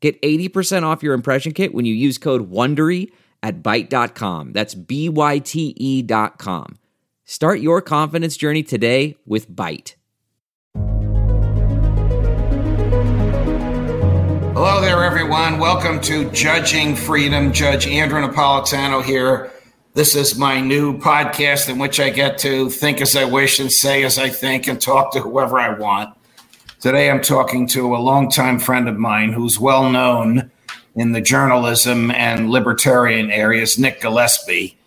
Get 80% off your impression kit when you use code WONDERY at Byte.com. That's B-Y-T-E dot com. Start your confidence journey today with Byte. Hello there, everyone. Welcome to Judging Freedom. Judge Andrew Napolitano here. This is my new podcast in which I get to think as I wish and say as I think and talk to whoever I want. Today I'm talking to a longtime friend of mine who's well known in the journalism and libertarian areas, Nick Gillespie.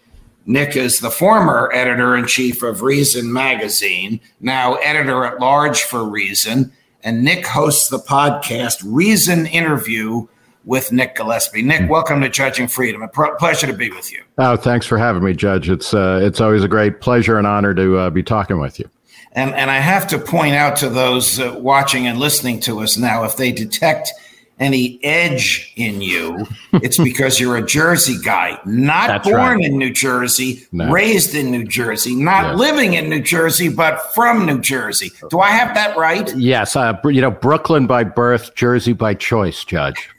Nick is the former editor in chief of Reason Magazine, now editor at large for Reason. And Nick hosts the podcast Reason Interview with Nick Gillespie. Nick, welcome to Judging Freedom. A pleasure to be with you. Oh, thanks for having me, Judge. It's uh, it's always a great pleasure and honor to uh, be talking with you. And and I have to point out to those uh, watching and listening to us now, if they detect any edge in you, it's because you're a Jersey guy, not That's born right. in New Jersey, No. raised in New Jersey, not Yes. living in New Jersey, but from New Jersey. Do I have that right? Yes, uh, you know Brooklyn by birth, Jersey by choice, Judge.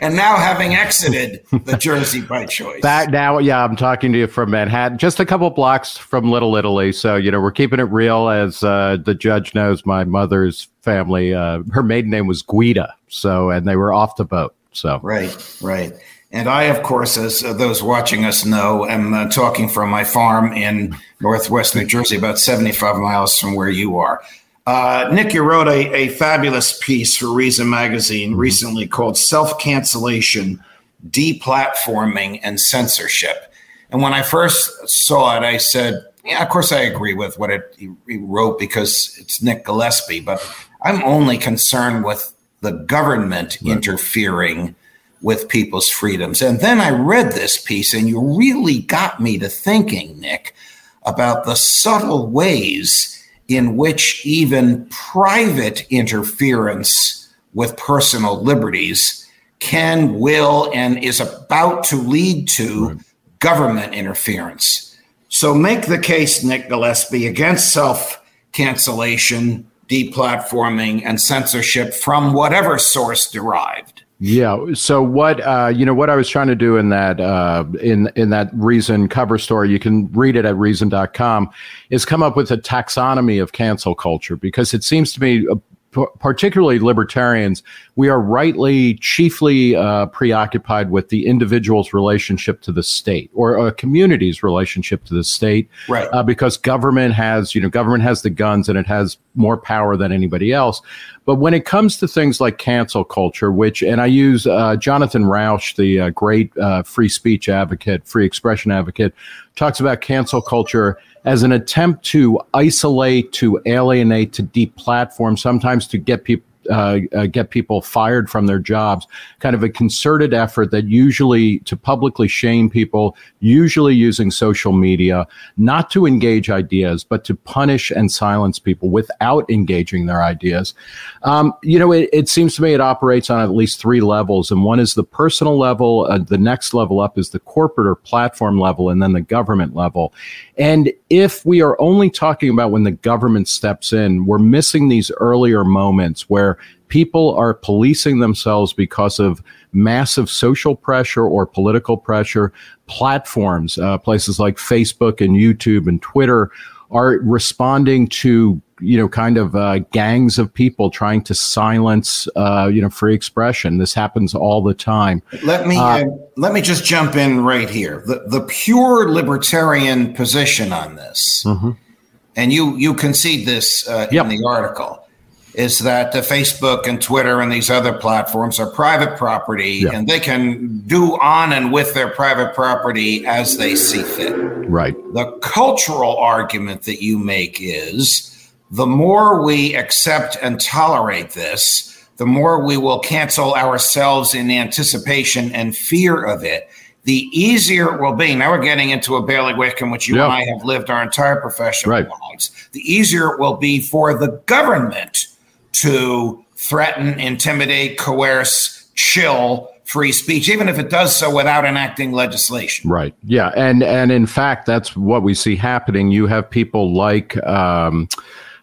And now having exited the Jersey by choice. That now, yeah, I'm talking to you from Manhattan, just a couple blocks from Little Italy. So you know we're keeping it real, as uh, the judge knows. My mother's family, uh, her maiden name was Guida, so and they were off the boat. So Right, right. And I, of course, as those watching us know, am uh, talking from my farm in northwest New Jersey, about 75 miles from where you are. Uh, Nick, you wrote a, a fabulous piece for Reason Magazine recently called Self Cancellation, Deplatforming, and Censorship. And when I first saw it, I said, yeah, of course I agree with what it, he, he wrote because it's Nick Gillespie, but I'm only concerned with the government interfering with people's freedoms. And then I read this piece, and you really got me to thinking, Nick, about the subtle ways in which even private interference with personal liberties can, will, and is about to lead to government interference. So make the case, Nick Gillespie, against self cancellation, deplatforming, and censorship from whatever source derived. Yeah. So what uh, you know what I was trying to do in that uh, in in that Reason cover story, you can read it at reason.com, is come up with a taxonomy of cancel culture because it seems to me. Uh, p- Particularly libertarians, we are rightly, chiefly uh, preoccupied with the individual's relationship to the state or a community's relationship to the state, Right. uh, because government has, you know, government has the guns and it has more power than anybody else. But when it comes to things like cancel culture, which, and I use uh, Jonathan Rauch, the uh, great uh, free speech advocate, free expression advocate, talks about cancel culture as an attempt to isolate, to alienate, to deplatform, sometimes to get people. Uh, uh, get people fired from their jobs, kind of a concerted effort that usually to publicly shame people, usually using social media, not to engage ideas, but to punish and silence people without engaging their ideas. Um, you know, it, it seems to me it operates on at least three levels, and one is the personal level. Uh, the next level up is the corporate or platform level, and then the government level. And if we are only talking about when the government steps in, we're missing these earlier moments where people are policing themselves because of massive social pressure or political pressure. Platforms, uh, places like Facebook and YouTube and Twitter, are responding to you know kind of uh, gangs of people trying to silence uh, you know free expression. This happens all the time. Let me uh, let me just jump in right here. The the pure libertarian position on this, and you you concede this uh, Yep. in the article, is that the Facebook and Twitter and these other platforms are private property, Yeah. and they can do on and with their private property as they see fit. Right. The cultural argument that you make is the more we accept and tolerate this, the more we will cancel ourselves in anticipation and fear of it, the easier it will be. Now we're getting into a bailiwick in which you yep. and I have lived our entire professional right. lives. The easier it will be for the government to threaten, intimidate, coerce, chill free speech, even if it does so without enacting legislation. Right. Yeah. And and in fact, that's what we see happening. You have people like. Um,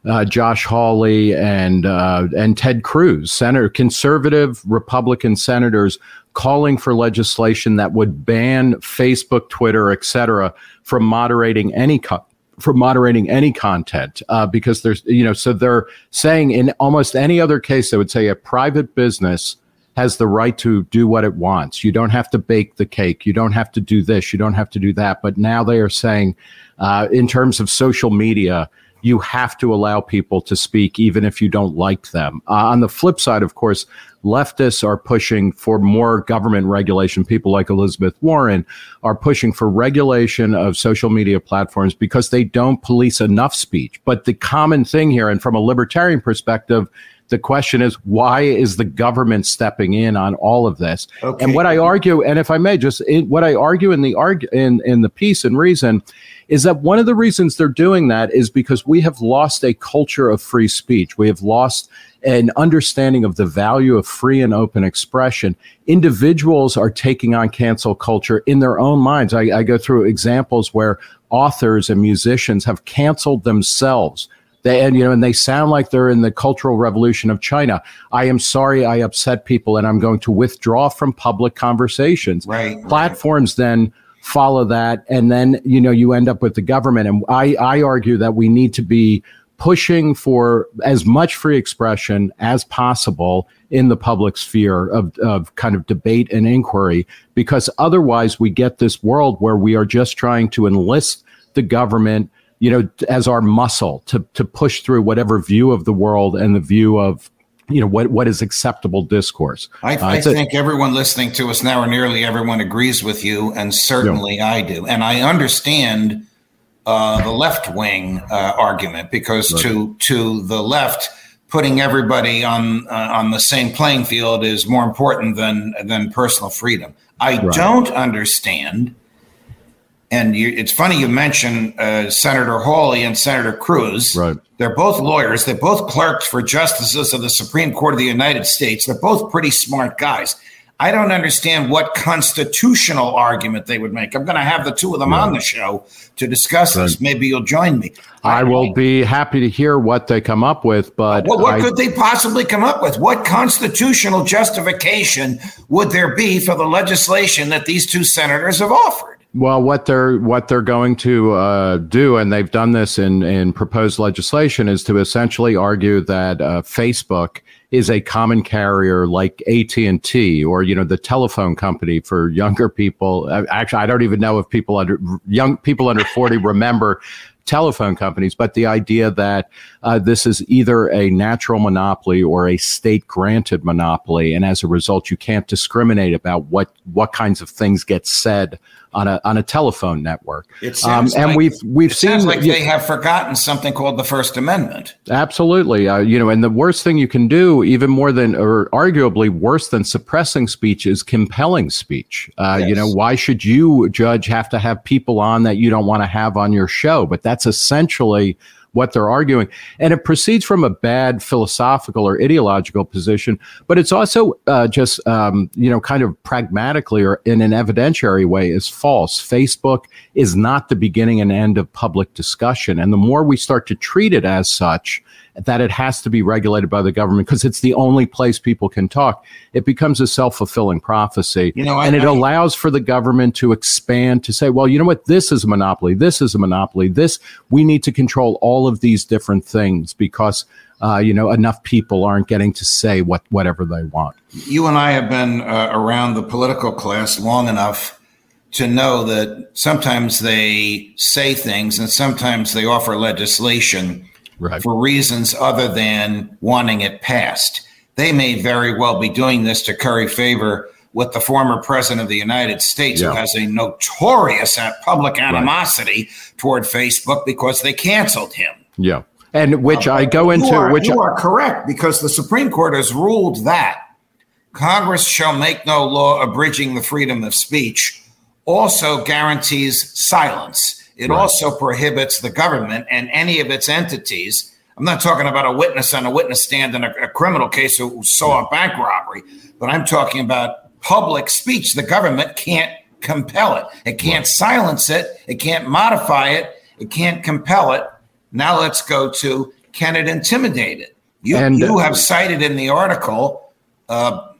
uh, Josh Hawley and uh, and Ted Cruz, senator, conservative Republican senators, calling for legislation that would ban Facebook, Twitter, et cetera, from moderating any co- from moderating any content uh, because there's you know so they're saying in almost any other case they would say a private business has the right to do what it wants. You don't have to bake the cake. You don't have to do this. You don't have to do that. But now they are saying, uh, in terms of social media, you have to allow people to speak even if you don't like them. Uh, on the flip side, of course, leftists are pushing for more government regulation. People like Elizabeth Warren are pushing for regulation of social media platforms because they don't police enough speech. But the common thing here, and from a libertarian perspective, the question is, why is the government stepping in on all of this? Okay. And what I argue, and if I may, just in, what I argue in the argue in in the piece and reason is that one of the reasons they're doing that is because we have lost a culture of free speech. We have lost an understanding of the value of free and open expression. Individuals are taking on cancel culture in their own minds. I, I go through examples where authors and musicians have canceled themselves they, and you know, and they sound like they're in the Cultural Revolution of China. I am sorry I upset people, and I'm going to withdraw from public conversations. Right. Platforms right. then follow that, and then you know you end up with the government. And I, I argue that we need to be pushing for as much free expression as possible in the public sphere of, of kind of debate and inquiry, because otherwise we get this world where we are just trying to enlist the government you know, as our muscle to to push through whatever view of the world and the view of you know what what is acceptable discourse. I, uh, I think a, everyone listening to us now, or nearly everyone, agrees with you, and certainly yeah. I do. And I understand uh, the left wing uh, argument because right. to to the left, putting everybody on uh, on the same playing field is more important than than personal freedom. I right. don't understand and you, it's funny you mention uh, Senator Hawley and Senator Cruz. Right. They're both lawyers. They're both clerks for justices of the Supreme Court of the United States. They're both pretty smart guys. I don't understand what constitutional argument they would make. I'm going to have the two of them on the show to discuss right. this. Maybe you'll join me. I, I will be happy to hear what they come up with, but well, what I, could they possibly come up with? What constitutional justification would there be for the legislation that these two senators have offered? Well, what they're what they're going to uh, do, and they've done this in in proposed legislation, is to essentially argue that uh, Facebook is a common carrier like AT and T, or you know the telephone company for younger people. Uh, actually, I don't even know if people under young people under forty remember telephone companies, but the idea that uh, this is either a natural monopoly or a state granted monopoly, and as a result, you can't discriminate about what what kinds of things get said on a on a telephone network. It um, and like, we've we've seen like they have forgotten something called the First Amendment. Absolutely, uh, you know, and the worst thing you can do, even more than or arguably worse than suppressing speech, is compelling speech. Uh, yes. You know, why should you judge have to have people on that you don't want to have on your show? But that's essentially what they're arguing. And it proceeds from a bad philosophical or ideological position, but it's also uh, just, um, you know, kind of pragmatically or in an evidentiary way is false. Facebook is not the beginning and end of public discussion. And the more we start to treat it as such, that it has to be regulated by the government because it's the only place people can talk. It becomes a self fulfilling prophecy. You know, and I, it I, allows for the government to expand to say, well, you know what? This is a monopoly. This is a monopoly. This, we need to control all of these different things because, uh, you know, enough people aren't getting to say what, whatever they want. You and I have been uh, around the political class long enough to know that sometimes they say things and sometimes they offer legislation right. for reasons other than wanting it passed. They may very well be doing this to curry favor with the former president of the United States, yeah. who has a notorious public animosity right. toward Facebook because they canceled him. Yeah. and which uh, I go into. You are, which you are correct because the Supreme Court has ruled that Congress shall make no law abridging the freedom of speech. Also guarantees silence. It right. also prohibits the government and any of its entities. I'm not talking about a witness on a witness stand in a, a criminal case who saw a bank robbery, but I'm talking about public speech. The government can't compel it. It can't right. silence it. It can't modify it. It can't compel it. Now let's go to can it intimidate it? You, and, you have cited in the article uh,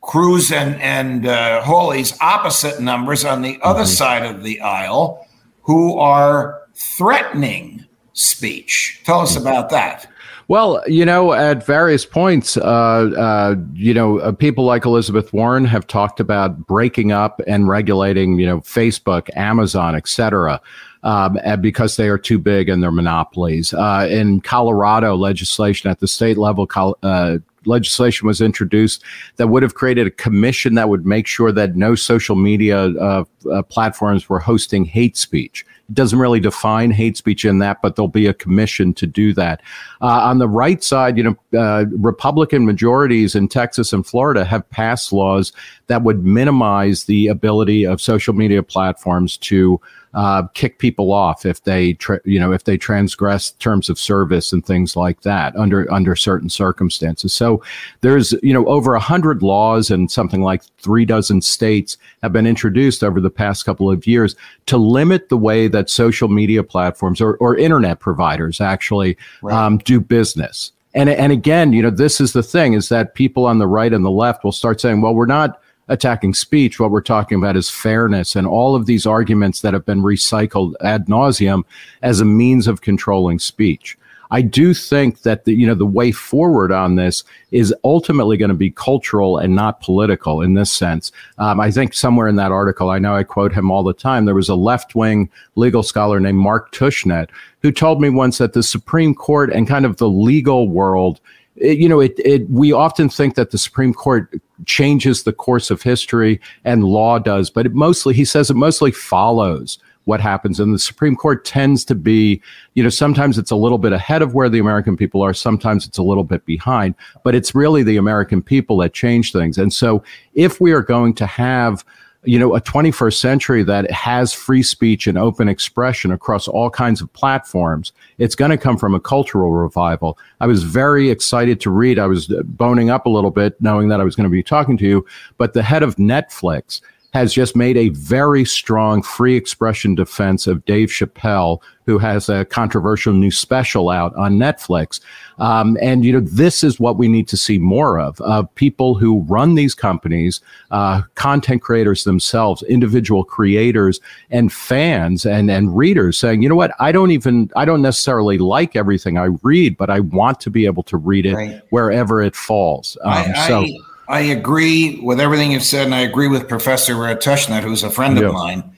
Cruz and and uh, Hawley's opposite numbers on the other mm-hmm. side of the aisle, who are threatening speech. Tell us about that. Well, you know, at various points, uh, uh, you know, uh, people like Elizabeth Warren have talked about breaking up and regulating, you know, Facebook, Amazon, et cetera. Um, because they are too big and they're monopolies. Uh, in Colorado, legislation at the state level, uh, legislation was introduced that would have created a commission that would make sure that no social media uh, uh, platforms were hosting hate speech. It doesn't really define hate speech in that, but there'll be a commission to do that. Uh, on the right side, you know, uh, Republican majorities in Texas and Florida have passed laws that would minimize the ability of social media platforms to uh, kick people off if they, tra- you know, if they transgress terms of service and things like that under under certain circumstances. So there's, you know, over a hundred laws and something like three dozen states have been introduced over the past couple of years to limit the way that social media platforms or, or internet providers actually right. um, do business. And, and again, you know, this is the thing is that people on the right and the left will start saying, well, we're not attacking speech. What we're talking about is fairness and all of these arguments that have been recycled ad nauseum as a means of controlling speech. I do think that the you know the way forward on this is ultimately going to be cultural and not political in this sense. Um, I think somewhere in that article, I know I quote him all the time. There was a left wing legal scholar named Mark Tushnet who told me once that the Supreme Court and kind of the legal world it, you know, it, it, we often think that the Supreme Court changes the course of history and law does, but it mostly, he says it mostly follows what happens. And the Supreme Court tends to be, you know, sometimes it's a little bit ahead of where the American people are, sometimes it's a little bit behind, but it's really the American people that change things. And so if we are going to have you know, a 21st century that has free speech and open expression across all kinds of platforms, it's going to come from a cultural revival. I was very excited to read. I was boning up a little bit knowing that I was going to be talking to you, but the head of Netflix has just made a very strong free expression defense of Dave Chappelle, who has a controversial new special out on Netflix. Um, and, you know, this is what we need to see more of, of people who run these companies, uh, content creators themselves, individual creators and fans and, and readers saying, you know what, I don't even, I don't necessarily like everything I read, but I want to be able to read it right. wherever it falls. Um, I, so. I, agree with everything you've said, and I agree with Professor Tushnet, who's a friend of mine.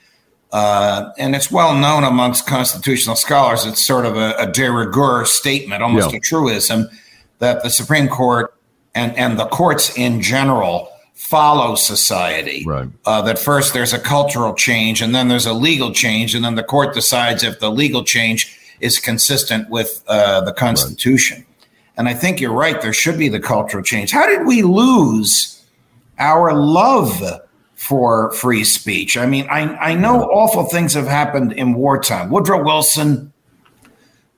Uh, and it's well known amongst constitutional scholars. It's sort of a, a de rigueur statement, almost a truism, that the Supreme Court and, and the courts in general follow society. Right. Uh, that first there's a cultural change, and then there's a legal change, and then the court decides if the legal change is consistent with uh, the Constitution. Right. And I think you're right. There should be the cultural change. How did we lose our love for free speech? I mean, I, I know awful things have happened in wartime. Woodrow Wilson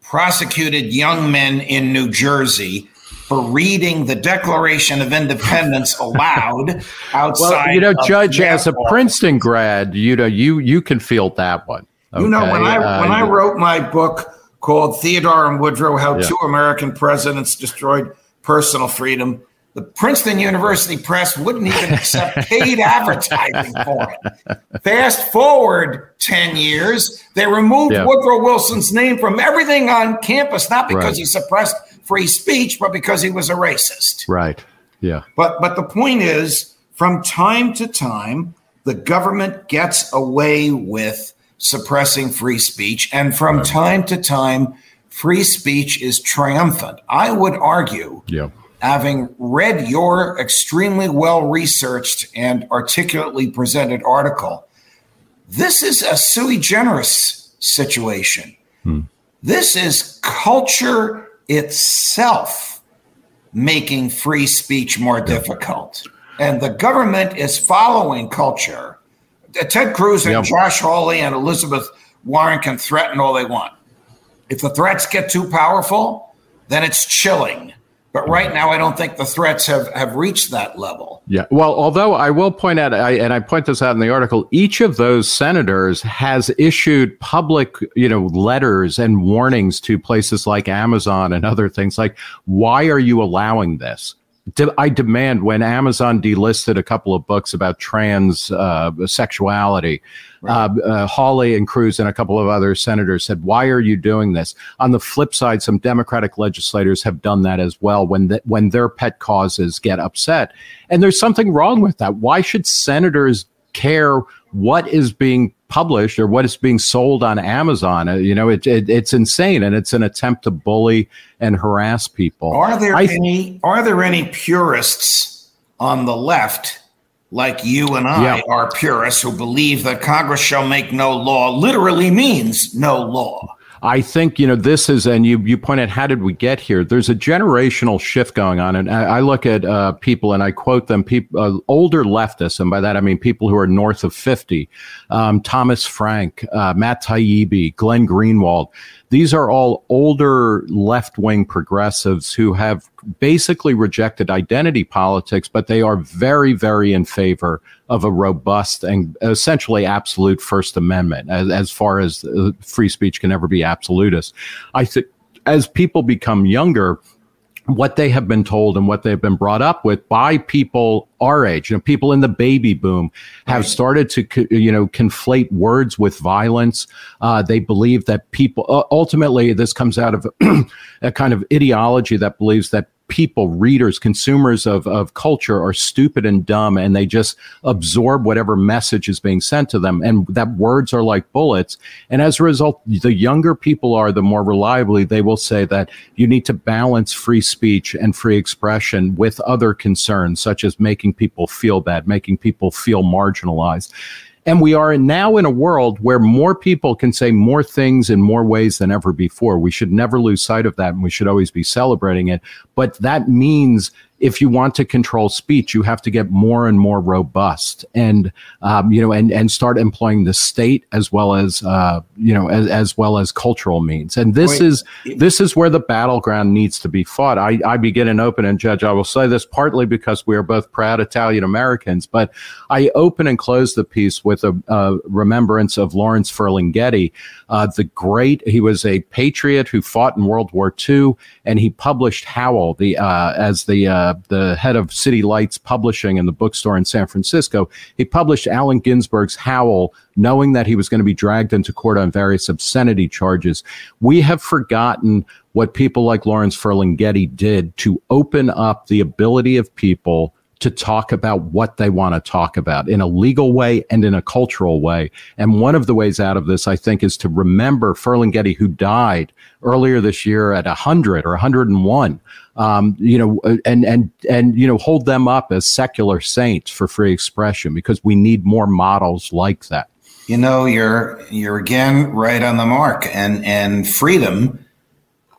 prosecuted young men in New Jersey for reading the Declaration of Independence aloud outside. Well, you know, Judge, as a Princeton grad, you know, you you can feel that one. Okay? You know, when I uh, when I wrote my book called Theodore and Woodrow How yeah. Two American Presidents Destroyed Personal Freedom. The Princeton University Press wouldn't even accept paid advertising for it. Fast forward 10 years, they removed yeah. Woodrow Wilson's name from everything on campus, not because right. he suppressed free speech, but because he was a racist. Right. Yeah. But but the point is, from time to time, the government gets away with suppressing free speech. And from right. time to time, free speech is triumphant. I would argue, yeah. having read your extremely well researched and articulately presented article, this is a sui generis situation. Hmm. This is culture itself making free speech more difficult. And the government is following culture. Uh, Ted Cruz and yep. Josh Hawley and Elizabeth Warren can threaten all they want. If the threats get too powerful, then it's chilling. But right now, I don't think the threats have, have reached that level. Yeah. Well, although I will point out, I, and I point this out in the article, each of those senators has issued public, you know, letters and warnings to places like Amazon and other things like, why are you allowing this? I demand when Amazon delisted a couple of books about trans uh, sexuality, right. uh, uh, Hawley and Cruz and a couple of other senators said, "Why are you doing this?" On the flip side, some Democratic legislators have done that as well when the, when their pet causes get upset, and there's something wrong with that. Why should senators care what is being published or what is being sold on Amazon. Uh, you know, it, it, it's insane, and it's an attempt to bully and harass people. Are there I, any Are there any purists on the left, like you and I, yeah. are purists who believe that Congress shall make no law literally means no law? I think you know this is, and you you point out, how did we get here? There's a generational shift going on, and I, I look at uh, people and I quote them, people uh, older leftists, and by that I mean people who are north of fifty, um, Thomas Frank, uh, Matt Taibbi, Glenn Greenwald. These are all older left wing progressives who have basically rejected identity politics, but they are very, very in favor of a robust and essentially absolute First Amendment as, as far as uh, free speech can ever be absolutist. I think as people become younger, what they have been told and what they've been brought up with by people our age, you know, people in the baby boom have started to, you know, conflate words with violence. Uh, they believe that people, uh, ultimately, this comes out of a kind of ideology that believes that people, readers, consumers of, of culture are stupid and dumb and they just absorb whatever message is being sent to them. And that words are like bullets. And as a result, the younger people are, the more reliably they will say that you need to balance free speech and free expression with other concerns, such as making people feel bad, making people feel marginalized. And we are now in a world where more people can say more things in more ways than ever before. We should never lose sight of that and we should always be celebrating it. But that means if you want to control speech, you have to get more and more robust, and um, you know, and and start employing the state as well as uh, you know, as, as well as cultural means. And this Wait. is this is where the battleground needs to be fought. I, I begin an open and judge. I will say this partly because we are both proud Italian Americans, but I open and close the piece with a, a remembrance of Lawrence Ferlinghetti, uh, the great. He was a patriot who fought in World War II, and he published Howl the uh, as the uh, the head of City Lights Publishing in the bookstore in San Francisco, he published Allen Ginsberg's Howl, knowing that he was going to be dragged into court on various obscenity charges. We have forgotten what people like Lawrence Ferlinghetti did to open up the ability of people to talk about what they want to talk about in a legal way and in a cultural way. And one of the ways out of this, I think, is to remember Ferlinghetti, who died earlier this year at 100 or 101. Um, you know, and and and you know, hold them up as secular saints for free expression because we need more models like that. You know, you're you're again right on the mark, and and freedom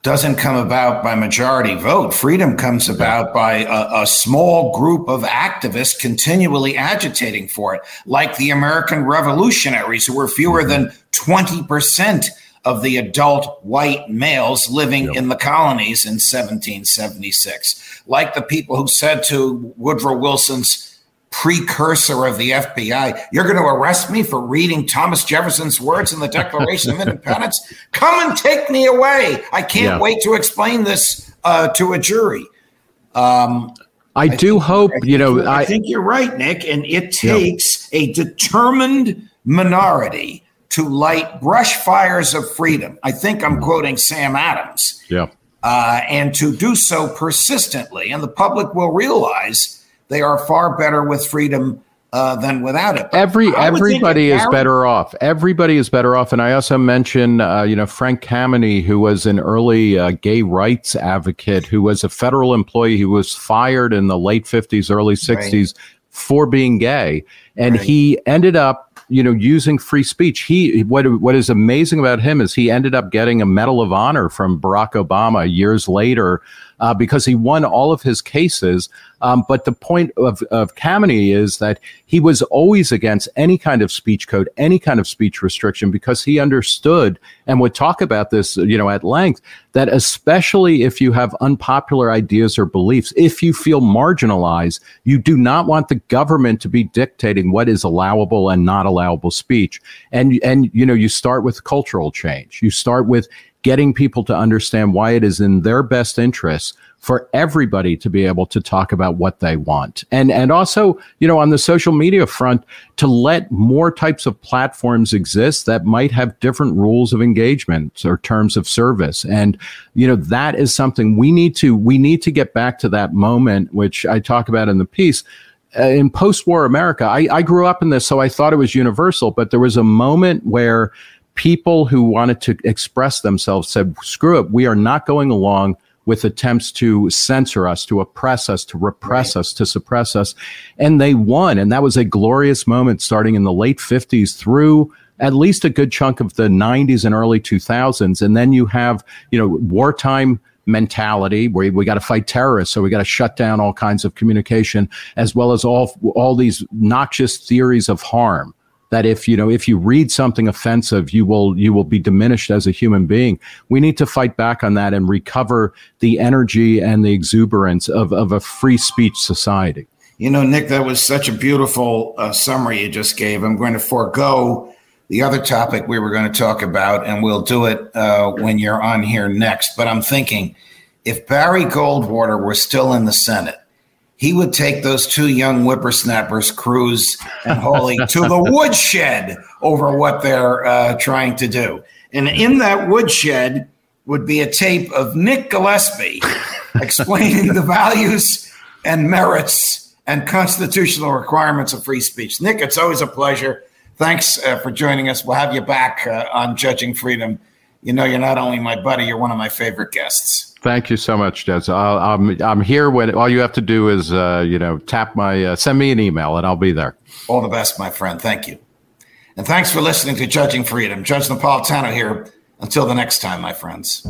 doesn't come about by majority vote. Freedom comes about by a, a, small group of activists continually agitating for it, like the American revolutionaries, who were fewer mm-hmm. than 20% of the adult white males living yep. in the colonies in 1776, like the people who said to Woodrow Wilson's precursor of the FBI. You're going to arrest me for reading Thomas Jefferson's words in the Declaration of Independence? Come and take me away. I can't yeah. wait to explain this uh, to a jury. Um, I, I do think, hope, I you know, I, I, think you're right, Nick. And it takes yeah. a determined minority to light brush fires of freedom. I think I'm quoting Sam Adams. Yeah. Uh, and to do so persistently. And the public will realize they are far better with freedom uh, than without it. But Every everybody is better off. Everybody is better off. And I also mentioned, uh, you know, Frank Kameny, who was an early uh, gay rights advocate, who was a federal employee who was fired in the late fifties, early sixties right. for being gay, and right. he ended up you know, using free speech. He what what is amazing about him is he ended up getting a Medal of Honor from Barack Obama years later uh, because he won all of his cases. Um, but the point of, of Kameny is that he was always against any kind of speech code, any kind of speech restriction, because he understood and would talk about this, you know, at length, that especially if you have unpopular ideas or beliefs, if you feel marginalized, you do not want the government to be dictating what is allowable and not allowable speech. And, and, you know, you start with cultural change. You start with getting people to understand why it is in their best interest for everybody to be able to talk about what they want. And and also, you know, on the social media front to let more types of platforms exist that might have different rules of engagement or terms of service. And you know, that is something we need to we need to get back to that moment which I talk about in the piece uh, in post-war America, I, I, grew up in this, so I thought it was universal. But there was a moment where people who wanted to express themselves said, screw it, we are not going along with attempts to censor us, to oppress us, to repress right. us, to suppress us. And they won. And that was a glorious moment starting in the late 50s through at least a good chunk of the 90s and early 2000s. And then you have, you know, wartime mentality where we got to fight terrorists so we got to shut down all kinds of communication as well as all all these noxious theories of harm that if you know if you read something offensive you will you will be diminished as a human being. We need to fight back on that and recover the energy and the exuberance of, of a free speech society. You know nick that was such a beautiful uh, summary you just gave. I'm going to forego the other topic we were going to talk about and we'll do it uh, when you're on here next. But i'm thinking if barry goldwater were still in the senate he would take those two young whippersnappers, Cruz and Hawley, to the woodshed over what they're uh, trying to do. And in that woodshed would be a tape of Nick Gillespie explaining the values and merits and constitutional requirements of free speech. Nick, it's always a pleasure. Thanks uh, for joining us. We'll have you back uh, on Judging Freedom. You know, you're not only my buddy, you're one of my favorite guests. Thank you so much, Des. i am I'm, I'm here when all you have to do is, uh, you know, tap my, uh, send me an email and I'll be there. All the best, my friend. Thank you. And thanks for listening to Judging Freedom. Judge Napolitano here. Until the next time, my friends.